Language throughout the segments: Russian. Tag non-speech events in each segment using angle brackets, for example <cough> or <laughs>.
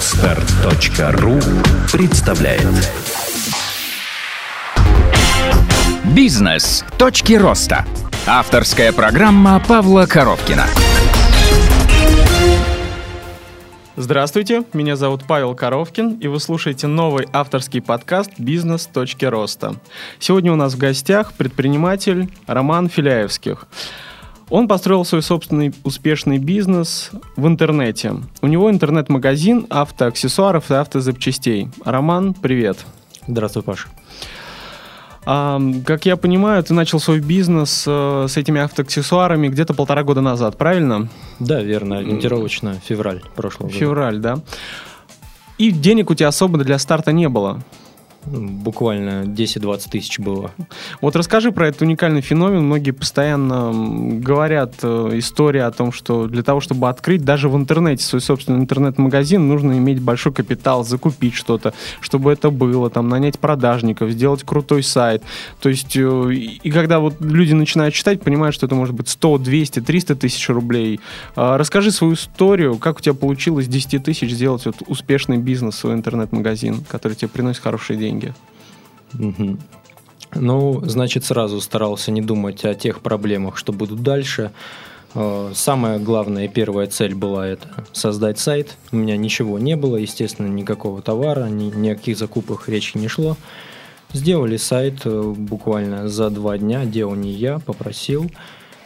Отстар.ру представляет Бизнес. Точки роста. Авторская программа Павла Коровкина. Здравствуйте, меня зовут Павел Коровкин, и вы слушаете новый авторский подкаст «Бизнес. Точки роста». Сегодня у нас в гостях предприниматель Роман Филяевских. Он построил свой собственный успешный бизнес в интернете. У него интернет-магазин автоаксессуаров и автозапчастей. Роман, привет. Здравствуй, Паш. А, как я понимаю, ты начал свой бизнес э, с этими автоаксессуарами где-то полтора года назад, правильно? Да, верно, ориентировочно февраль прошлого Февраль, года. да. И денег у тебя особо для старта не было. Буквально 10-20 тысяч было. Вот расскажи про этот уникальный феномен. Многие постоянно говорят э, истории о том, что для того, чтобы открыть даже в интернете свой собственный интернет-магазин, нужно иметь большой капитал, закупить что-то, чтобы это было, там, нанять продажников, сделать крутой сайт. То есть, э, и когда вот люди начинают читать, понимают, что это может быть 100, 200, 300 тысяч рублей. А, расскажи свою историю, как у тебя получилось 10 тысяч сделать вот успешный бизнес, свой интернет-магазин, который тебе приносит хорошие деньги деньги. Угу. Ну, значит, сразу старался не думать о тех проблемах, что будут дальше. Э, самая главная и первая цель была это создать сайт. У меня ничего не было, естественно, никакого товара, ни, ни о каких закупках речи не шло. Сделали сайт э, буквально за два дня, делал не я, попросил,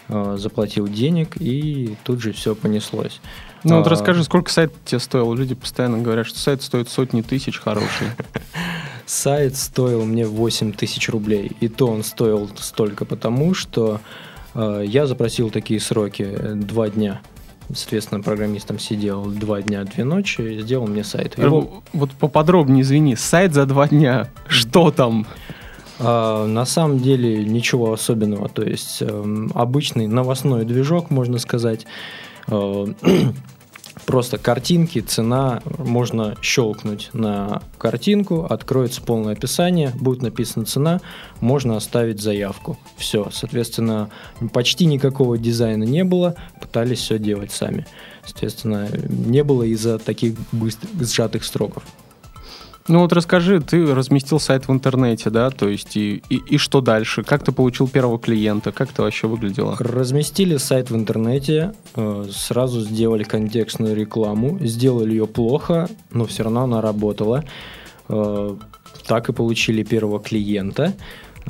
э, заплатил денег, и тут же все понеслось. Ну вот а... расскажи, сколько сайт тебе стоил? Люди постоянно говорят, что сайт стоит сотни тысяч хороший. <laughs> Сайт стоил мне 8 тысяч рублей. И то он стоил столько потому, что э, я запросил такие сроки э, два дня. Соответственно, программистом сидел два дня, две ночи, и сделал мне сайт. Его... Вот поподробнее, извини, сайт за два дня, что там? А, на самом деле ничего особенного, то есть э, обычный новостной движок, можно сказать. Э, <clears throat> просто картинки, цена, можно щелкнуть на картинку, откроется полное описание, будет написана цена, можно оставить заявку. Все, соответственно, почти никакого дизайна не было, пытались все делать сами. Соответственно, не было из-за таких быстрых, сжатых строков. Ну вот расскажи, ты разместил сайт в интернете, да, то есть и, и, и что дальше? Как ты получил первого клиента? Как это вообще выглядело? Разместили сайт в интернете, э, сразу сделали контекстную рекламу, сделали ее плохо, но все равно она работала. Э, так и получили первого клиента.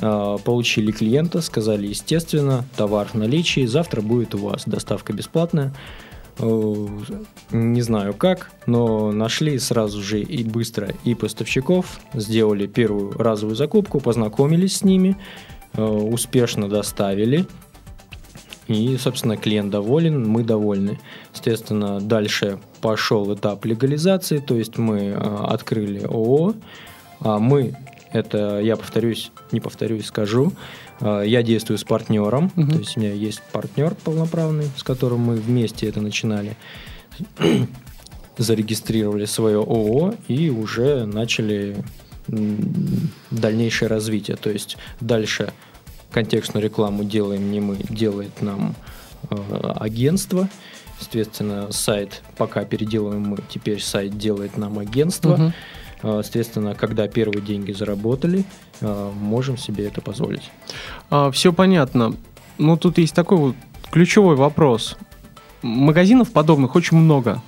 Э, получили клиента, сказали, естественно, товар в наличии, завтра будет у вас доставка бесплатная. Э, не знаю как, но нашли сразу же и быстро и поставщиков, сделали первую разовую закупку, познакомились с ними, э, успешно доставили. И, собственно, клиент доволен, мы довольны. Естественно, дальше пошел этап легализации, то есть мы э, открыли ООО, а мы, это я повторюсь, не повторюсь, скажу, я действую с партнером, угу. то есть у меня есть партнер полноправный, с которым мы вместе это начинали. <clears throat> Зарегистрировали свое ООО и уже начали дальнейшее развитие. То есть дальше контекстную рекламу делаем не мы, делает нам э, агентство. Соответственно, сайт пока переделываем мы, теперь сайт делает нам агентство. Угу. А, соответственно, когда первые деньги заработали, а, можем себе это позволить. А, все понятно. Ну, тут есть такой вот ключевой вопрос. Магазинов подобных очень много.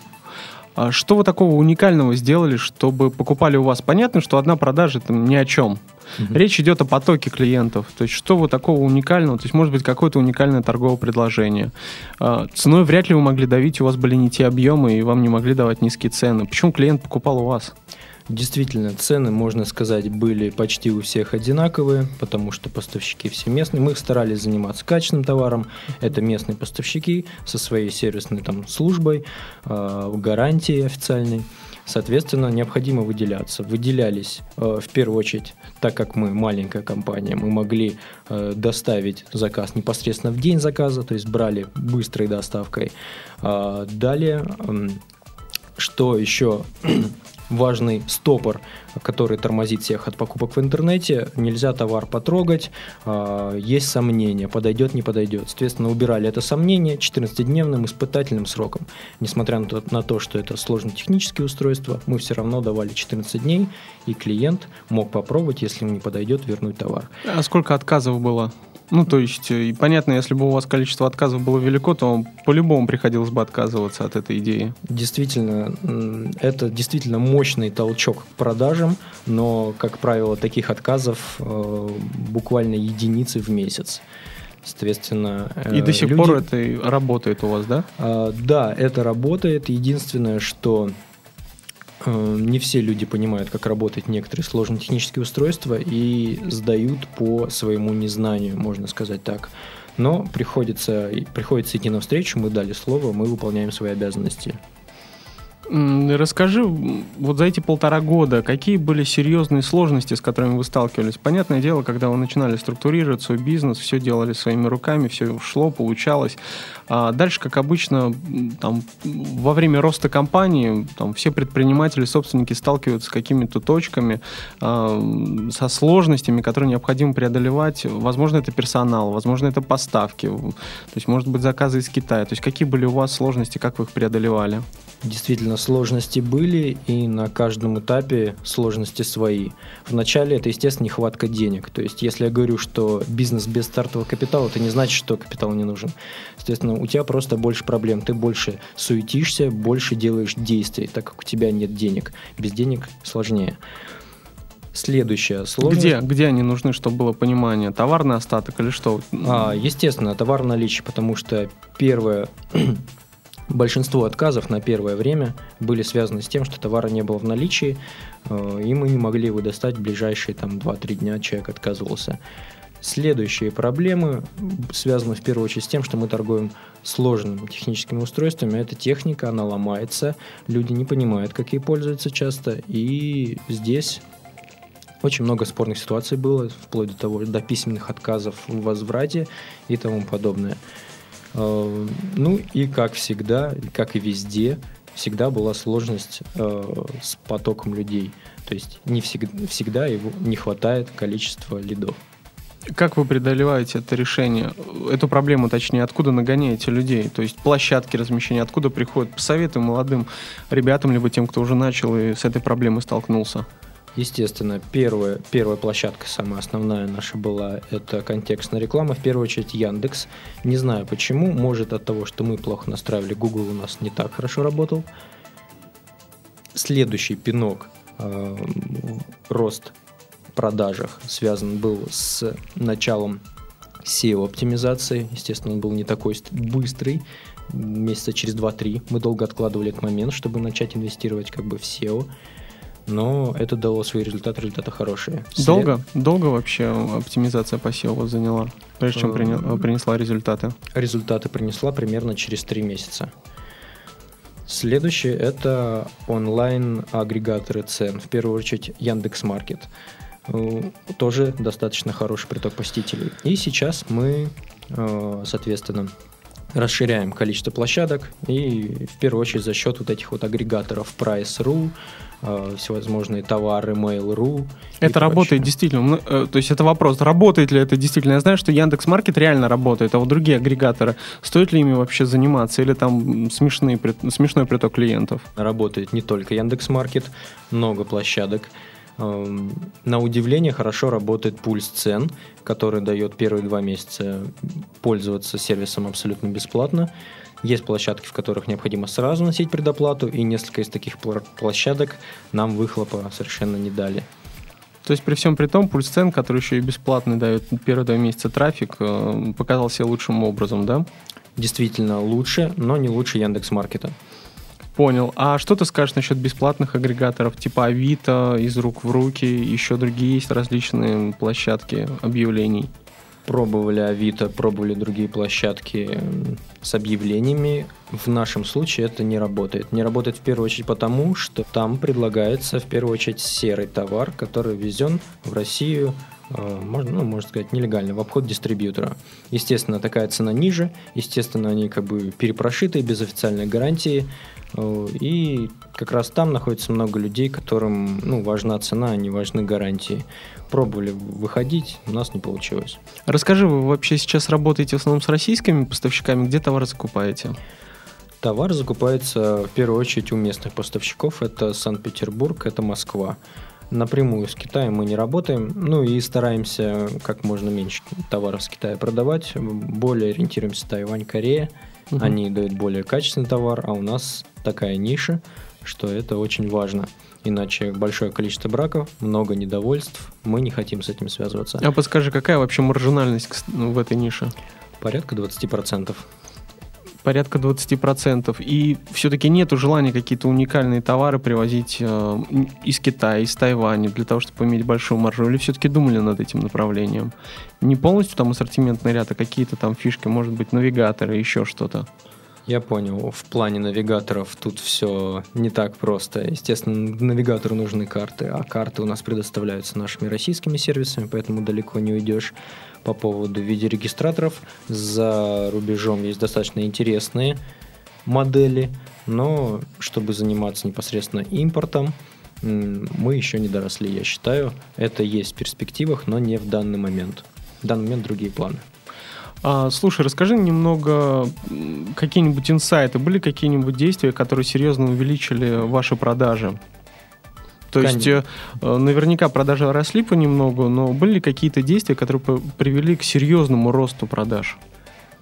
Что вы такого уникального сделали, чтобы покупали у вас? Понятно, что одна продажа это ни о чем. Угу. Речь идет о потоке клиентов. То есть, что вы такого уникального? То есть, может быть, какое-то уникальное торговое предложение. Ценой вряд ли вы могли давить, у вас были не те объемы, и вам не могли давать низкие цены. Почему клиент покупал у вас? Действительно, цены, можно сказать, были почти у всех одинаковые, потому что поставщики все местные. Мы старались заниматься качественным товаром. Это местные поставщики со своей сервисной там, службой, э, гарантией официальной. Соответственно, необходимо выделяться. Выделялись э, в первую очередь, так как мы маленькая компания, мы могли э, доставить заказ непосредственно в день заказа, то есть брали быстрой доставкой. Э, далее, что еще <clears throat> важный стопор, который тормозит всех от покупок в интернете. Нельзя товар потрогать, э, есть сомнения, подойдет, не подойдет. Соответственно, убирали это сомнение 14-дневным испытательным сроком. Несмотря на то, что это сложно технические устройства, мы все равно давали 14 дней, и клиент мог попробовать, если ему не подойдет, вернуть товар. А сколько отказов было? Ну, то есть, и понятно, если бы у вас количество отказов было велико, то по-любому приходилось бы отказываться от этой идеи. Действительно, это действительно мощный толчок к продажам, но, как правило, таких отказов э, буквально единицы в месяц. Соответственно, и до сих люди... пор это работает у вас, да? А, да, это работает. Единственное, что Э, не все люди понимают, как работают некоторые сложные технические устройства и сдают по своему незнанию, можно сказать так. Но приходится, приходится идти навстречу, мы дали слово, мы выполняем свои обязанности. Расскажи, вот за эти полтора года, какие были серьезные сложности, с которыми вы сталкивались? Понятное дело, когда вы начинали структурировать свой бизнес, все делали своими руками, все шло, получалось. А дальше, как обычно, там, во время роста компании там, все предприниматели, собственники сталкиваются с какими-то точками, а, со сложностями, которые необходимо преодолевать. Возможно, это персонал, возможно, это поставки, то есть, может быть, заказы из Китая. То есть, какие были у вас сложности, как вы их преодолевали? Действительно, сложности были, и на каждом этапе сложности свои. Вначале это, естественно, нехватка денег. То есть, если я говорю, что бизнес без стартового капитала, это не значит, что капитал не нужен. Соответственно, у тебя просто больше проблем. Ты больше суетишься, больше делаешь действий, так как у тебя нет денег. Без денег сложнее. Следующая сложность. Где, где они нужны, чтобы было понимание? Товарный остаток или что? А, естественно, товар наличие, потому что первое <clears throat> Большинство отказов на первое время были связаны с тем, что товара не было в наличии, э, и мы не могли его достать в ближайшие там, 2-3 дня, человек отказывался. Следующие проблемы связаны в первую очередь с тем, что мы торгуем сложными техническими устройствами. Эта техника, она ломается, люди не понимают, как ей пользуются часто, и здесь очень много спорных ситуаций было, вплоть до того, до письменных отказов в возврате и тому подобное. Э, ну и как всегда, как и везде, всегда была сложность э, с потоком людей. То есть не всегда, всегда его не хватает количества лидов. Как вы преодолеваете это решение, эту проблему, точнее, откуда нагоняете людей? То есть площадки размещения, откуда приходят? Посоветуй молодым ребятам, либо тем, кто уже начал и с этой проблемой столкнулся. Естественно, первая, первая площадка, самая основная наша была, это контекстная реклама, в первую очередь Яндекс. Не знаю почему, может от того, что мы плохо настраивали, Google у нас не так хорошо работал. Следующий пинок, э, рост продажах связан был с началом SEO-оптимизации. Естественно, он был не такой быстрый, месяца через 2-3. Мы долго откладывали этот момент, чтобы начать инвестировать как бы в SEO но это дало свои результаты, результаты хорошие. Долго? След... Долго вообще оптимизация по SEO заняла, прежде чем э, принесла результаты? Результаты принесла примерно через три месяца. Следующее – это онлайн-агрегаторы цен. В первую очередь Яндекс.Маркет. Э, тоже достаточно хороший приток посетителей. И сейчас мы, э, соответственно, расширяем количество площадок и в первую очередь за счет вот этих вот агрегаторов Price.ru, э, всевозможные товары Mail.ru. Это работает прочее. действительно. Э, то есть это вопрос, работает ли это действительно. Я знаю, что Яндекс Маркет реально работает, а вот другие агрегаторы, стоит ли ими вообще заниматься или там смешные, смешной приток клиентов? Работает не только Яндекс Маркет, много площадок. Эм, на удивление хорошо работает пульс цен, который дает первые два месяца пользоваться сервисом абсолютно бесплатно. Есть площадки, в которых необходимо сразу носить предоплату, и несколько из таких площадок нам выхлопа совершенно не дали. То есть при всем при том, пульс цен, который еще и бесплатный дает первые два месяца трафик, э, показал себя лучшим образом, да? Действительно лучше, но не лучше Яндекс Маркета. Понял. А что ты скажешь насчет бесплатных агрегаторов, типа Авито, из рук в руки, еще другие есть различные площадки объявлений? Пробовали Авито, пробовали другие площадки с объявлениями. В нашем случае это не работает. Не работает в первую очередь потому, что там предлагается в первую очередь серый товар, который везен в Россию Э, можно, ну, можно сказать, нелегально, в обход дистрибьютора. Естественно, такая цена ниже, естественно, они как бы перепрошитые, без официальной гарантии. Э, И как раз там находится много людей, которым ну, важна цена, а не важны гарантии. Пробовали выходить, у нас не получилось. Расскажи, вы вообще сейчас работаете в основном с российскими поставщиками? Где товары закупаете? Товар закупается в первую очередь у местных поставщиков. Это Санкт-Петербург, это Москва. Напрямую с Китаем мы не работаем, ну и стараемся как можно меньше товаров с Китая продавать. Более ориентируемся Тайвань, Корея. Мгм. Они дают более качественный товар, а у нас такая ниша, что это очень важно. Иначе большое количество браков, много недовольств, мы не хотим с этим связываться. А подскажи, какая вообще маржинальность в этой нише? Порядка 20%. Порядка 20%. И все-таки нету желания какие-то уникальные товары привозить э, из Китая, из Тайваня, для того, чтобы иметь большую маржу? Или все-таки думали над этим направлением? Не полностью там ассортиментный ряд, а какие-то там фишки, может быть, навигаторы, еще что-то? Я понял, в плане навигаторов тут все не так просто. Естественно, навигатору нужны карты, а карты у нас предоставляются нашими российскими сервисами, поэтому далеко не уйдешь. По поводу видеорегистраторов за рубежом есть достаточно интересные модели, но чтобы заниматься непосредственно импортом, мы еще не доросли, я считаю. Это есть в перспективах, но не в данный момент. В данный момент другие планы. А, слушай, расскажи немного какие-нибудь инсайты. Были какие-нибудь действия, которые серьезно увеличили ваши продажи? То есть Конечно. э, э, наверняка продажи росли понемногу, но были ли какие-то действия, которые привели к серьезному росту продаж?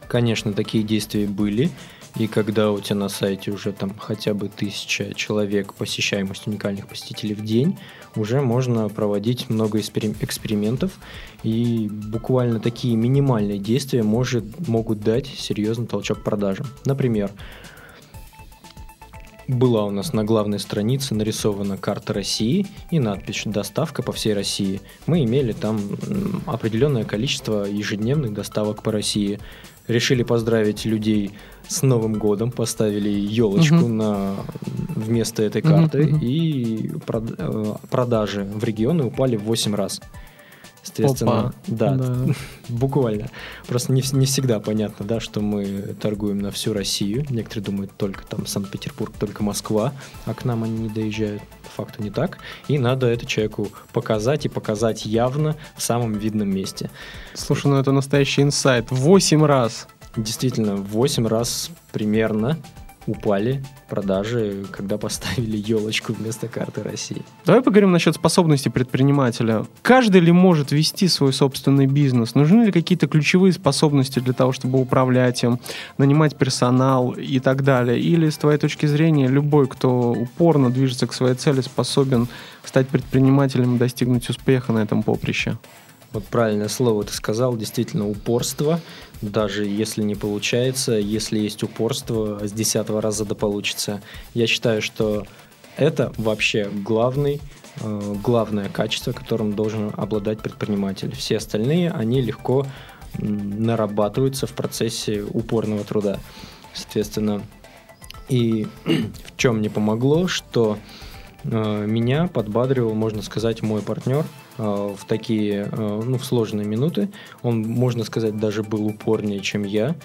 Конечно, такие действия были. И когда у тебя на сайте уже там хотя бы тысяча человек посещаемость уникальных посетителей в день, уже можно проводить много экспери- экспериментов. И буквально такие минимальные действия может, могут дать серьезный толчок продажам. Например, была у нас на главной странице нарисована карта России и надпись «Доставка по всей России». Мы имели там определенное количество ежедневных доставок по России. Решили поздравить людей с Новым годом, поставили елочку Мгм. на вместо этой карты, мгм. и прод- э, продажи в регионы упали в 8 раз. Соответственно, Опа. да, Да. <laughs> Буквально. Просто не, не всегда понятно, да, что мы торгуем на всю Россию. Некоторые думают только там Санкт-Петербург, только Москва, а к нам они не доезжают. По факту не так. И надо это человеку показать и показать явно в самом видном месте. Слушай, ну это настоящий инсайт. Восемь раз. Действительно, в 8 раз примерно упали продажи, когда поставили елочку вместо карты России. Давай поговорим насчет способностей предпринимателя. Каждый ли может вести свой собственный бизнес? Нужны ли какие-то ключевые способности для того, чтобы управлять им, нанимать персонал и так далее? Или, с твоей точки зрения, любой, кто упорно движется к своей цели, способен стать предпринимателем и достигнуть успеха на этом поприще? Вот правильное слово ты сказал, действительно упорство, даже если не получается, если есть упорство, с десятого раза да получится. Я считаю, что это вообще главный, э, главное качество, которым должен обладать предприниматель. Все остальные, они легко нарабатываются в процессе упорного труда. Соответственно, и <clears throat> в чем мне помогло, что э, меня подбадривал, можно сказать, мой партнер в такие, э, ну, в сложные минуты. Он, можно сказать, даже был упорнее, чем я.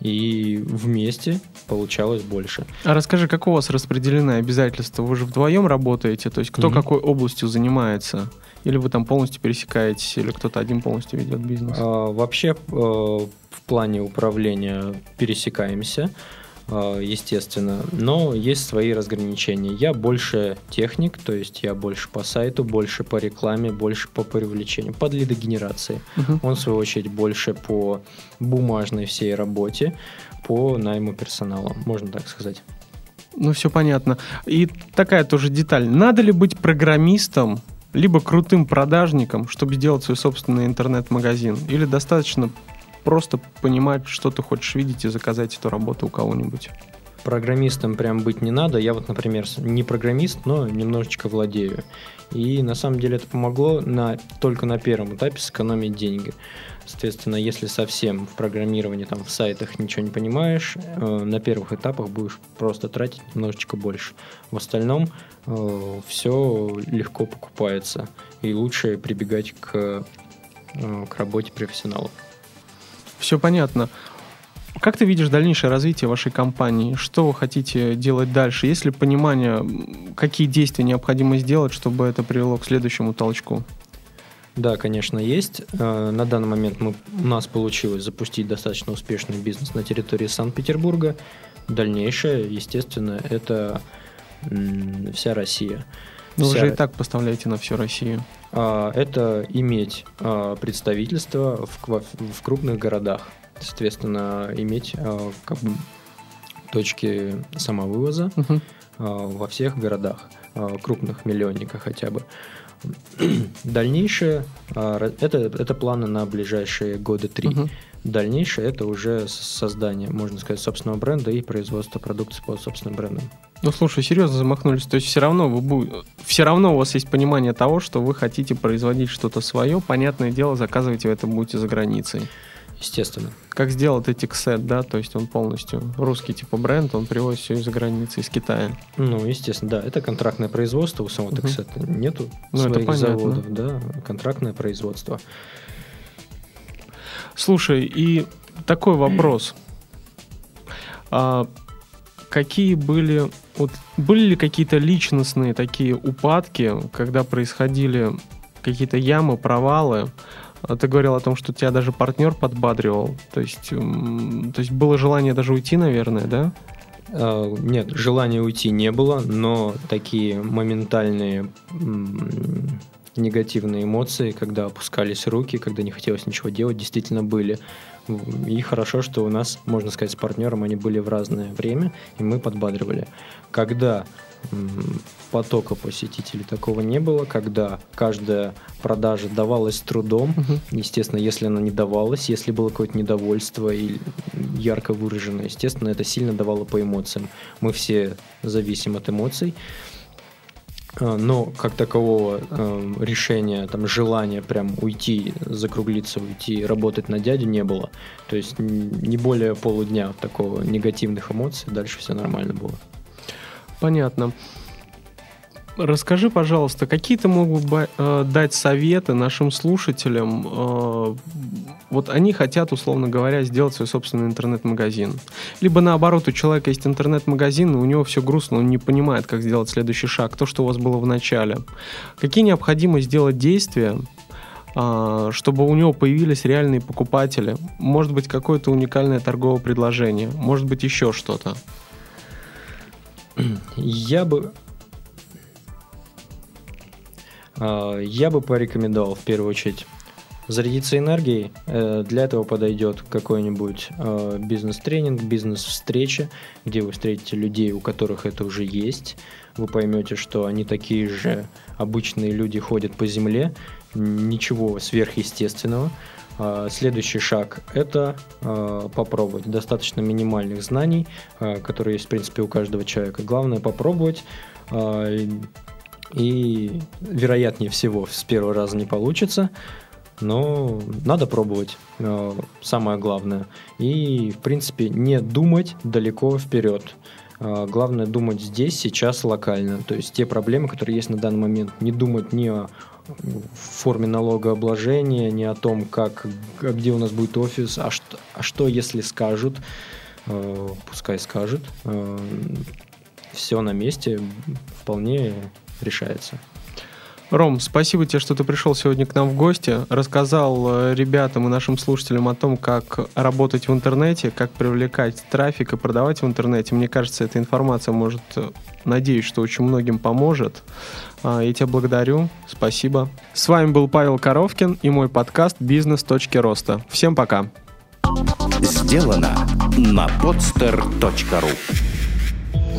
И вместе получалось больше. А расскажи, как у вас распределены обязательства? Вы же вдвоем работаете, то есть кто Мгм. какой областью занимается? Или вы там полностью пересекаетесь, или кто-то один полностью ведет бизнес? А, Вообще, э, в плане управления пересекаемся, э, естественно, но есть свои разграничения. Я больше техник, то есть я больше по сайту, больше по рекламе, больше по привлечению, под лидогенерации. Мгм. Он, в свою очередь, больше по бумажной всей работе, по найму персонала, можно так сказать. Ну, все понятно. И такая тоже деталь. Надо ли быть программистом, либо крутым продажником, чтобы сделать свой собственный интернет-магазин? Или достаточно просто понимать, что ты хочешь видеть и заказать эту работу у кого-нибудь? Программистом прям быть не надо. Я вот, например, не программист, но немножечко владею. И на самом деле это помогло на, только на первом этапе сэкономить деньги. Соответственно, если совсем в программировании, там, в сайтах ничего не понимаешь, э, на первых этапах будешь просто тратить немножечко больше. В остальном все легко покупается. И лучше прибегать к, э, к работе профессионалов. Все понятно. как ты видишь дальнейшее развитие вашей компании? Что вы хотите делать дальше? Есть ли понимание, какие действия необходимо сделать, чтобы это привело к следующему толчку? Да, конечно, есть. Э, на данный момент мы, у нас получилось запустить достаточно успешный бизнес на территории Санкт-Петербурга. Дальнейшее, естественно, это вся Россия. Вы вся... уже и так поставляете на всю Россию. А, это иметь а, представительство в, в крупных городах. Соответственно, иметь а, как бы точки самовывоза угу. во всех городах, крупных миллионниках хотя бы. <clears throat> Дальнейшее это, это планы на ближайшие годы три. Угу. Дальнейшее это уже создание, можно сказать, собственного бренда и производство продукции под собственным брендом. Ну, слушай, серьезно замахнулись. То есть все равно вы будете, все равно у вас есть понимание того, что вы хотите производить что-то свое. Понятное дело, заказывать вы это будете за границей. Естественно. Как сделал Etixet, да, то есть он полностью русский типа бренд, он привозит все из-за границы, из Китая. Ну, естественно, да, это контрактное производство, у самого Etixet угу. нету ну, своих это заводов, да, контрактное производство. Слушай, и такой вопрос. А какие были, вот, были ли какие-то личностные такие упадки, когда происходили какие-то ямы, провалы? А ты говорил о том, что тебя даже партнер подбадривал. То есть, то есть было желание даже уйти, наверное, да? А, нет, желания уйти не было, но такие моментальные негативные эмоции, когда опускались руки, когда не хотелось ничего делать, действительно были. И хорошо, что у нас, можно сказать, с партнером они были в разное время, и мы подбадривали. Когда потока посетителей такого не было, когда каждая продажа давалась с трудом. Угу. Естественно, если она не давалась, если было какое-то недовольство и ярко выраженное, естественно, это сильно давало по эмоциям. Мы все зависим от эмоций. А, но как такового э, решения, там, желания прям уйти, закруглиться, уйти, работать на дядю не было. То есть не более полудня такого негативных эмоций, дальше все нормально было. Понятно. Расскажи, пожалуйста, какие ты мог бы э, дать советы нашим слушателям? Э, вот они хотят, условно говоря, сделать свой собственный интернет-магазин. Либо наоборот, у человека есть интернет-магазин, и у него все грустно, он не понимает, как сделать следующий шаг, то, что у вас было в начале. Какие необходимо сделать действия, э, чтобы у него появились реальные покупатели? Может быть, какое-то уникальное торговое предложение? Может быть, еще что-то? Я бы а, я бы порекомендовал в первую очередь зарядиться энергией. Э, для этого подойдет какой-нибудь э, бизнес-тренинг, бизнес-встреча, где вы встретите людей, у которых это уже есть. Вы поймете, что они такие же обычные люди ходят по земле, ничего сверхъестественного. А, следующий шаг – это э, попробовать. Достаточно минимальных знаний, которые есть, в принципе, у каждого человека. Главное – попробовать и вероятнее всего с первого раза не получится, но надо пробовать, э, самое главное. И, в принципе, не думать далеко вперед. Э, главное думать здесь, сейчас, локально. То есть те проблемы, которые есть на данный момент. Не думать ни о форме налогообложения, ни о том, как, где у нас будет офис, а что, а что если скажут, э, пускай скажут. Все на месте, вполне решается. Ром, спасибо тебе, что ты пришел сегодня к нам в гости, рассказал э, ребятам и нашим слушателям о том, как работать в интернете, как привлекать трафик и продавать в интернете. Мне кажется, эта информация может, э, надеюсь, что очень многим поможет. А, я тебя благодарю, спасибо. С вами был Павел Коровкин и мой подкаст «Бизнес. Точки роста». Всем пока. Сделано на podster.ru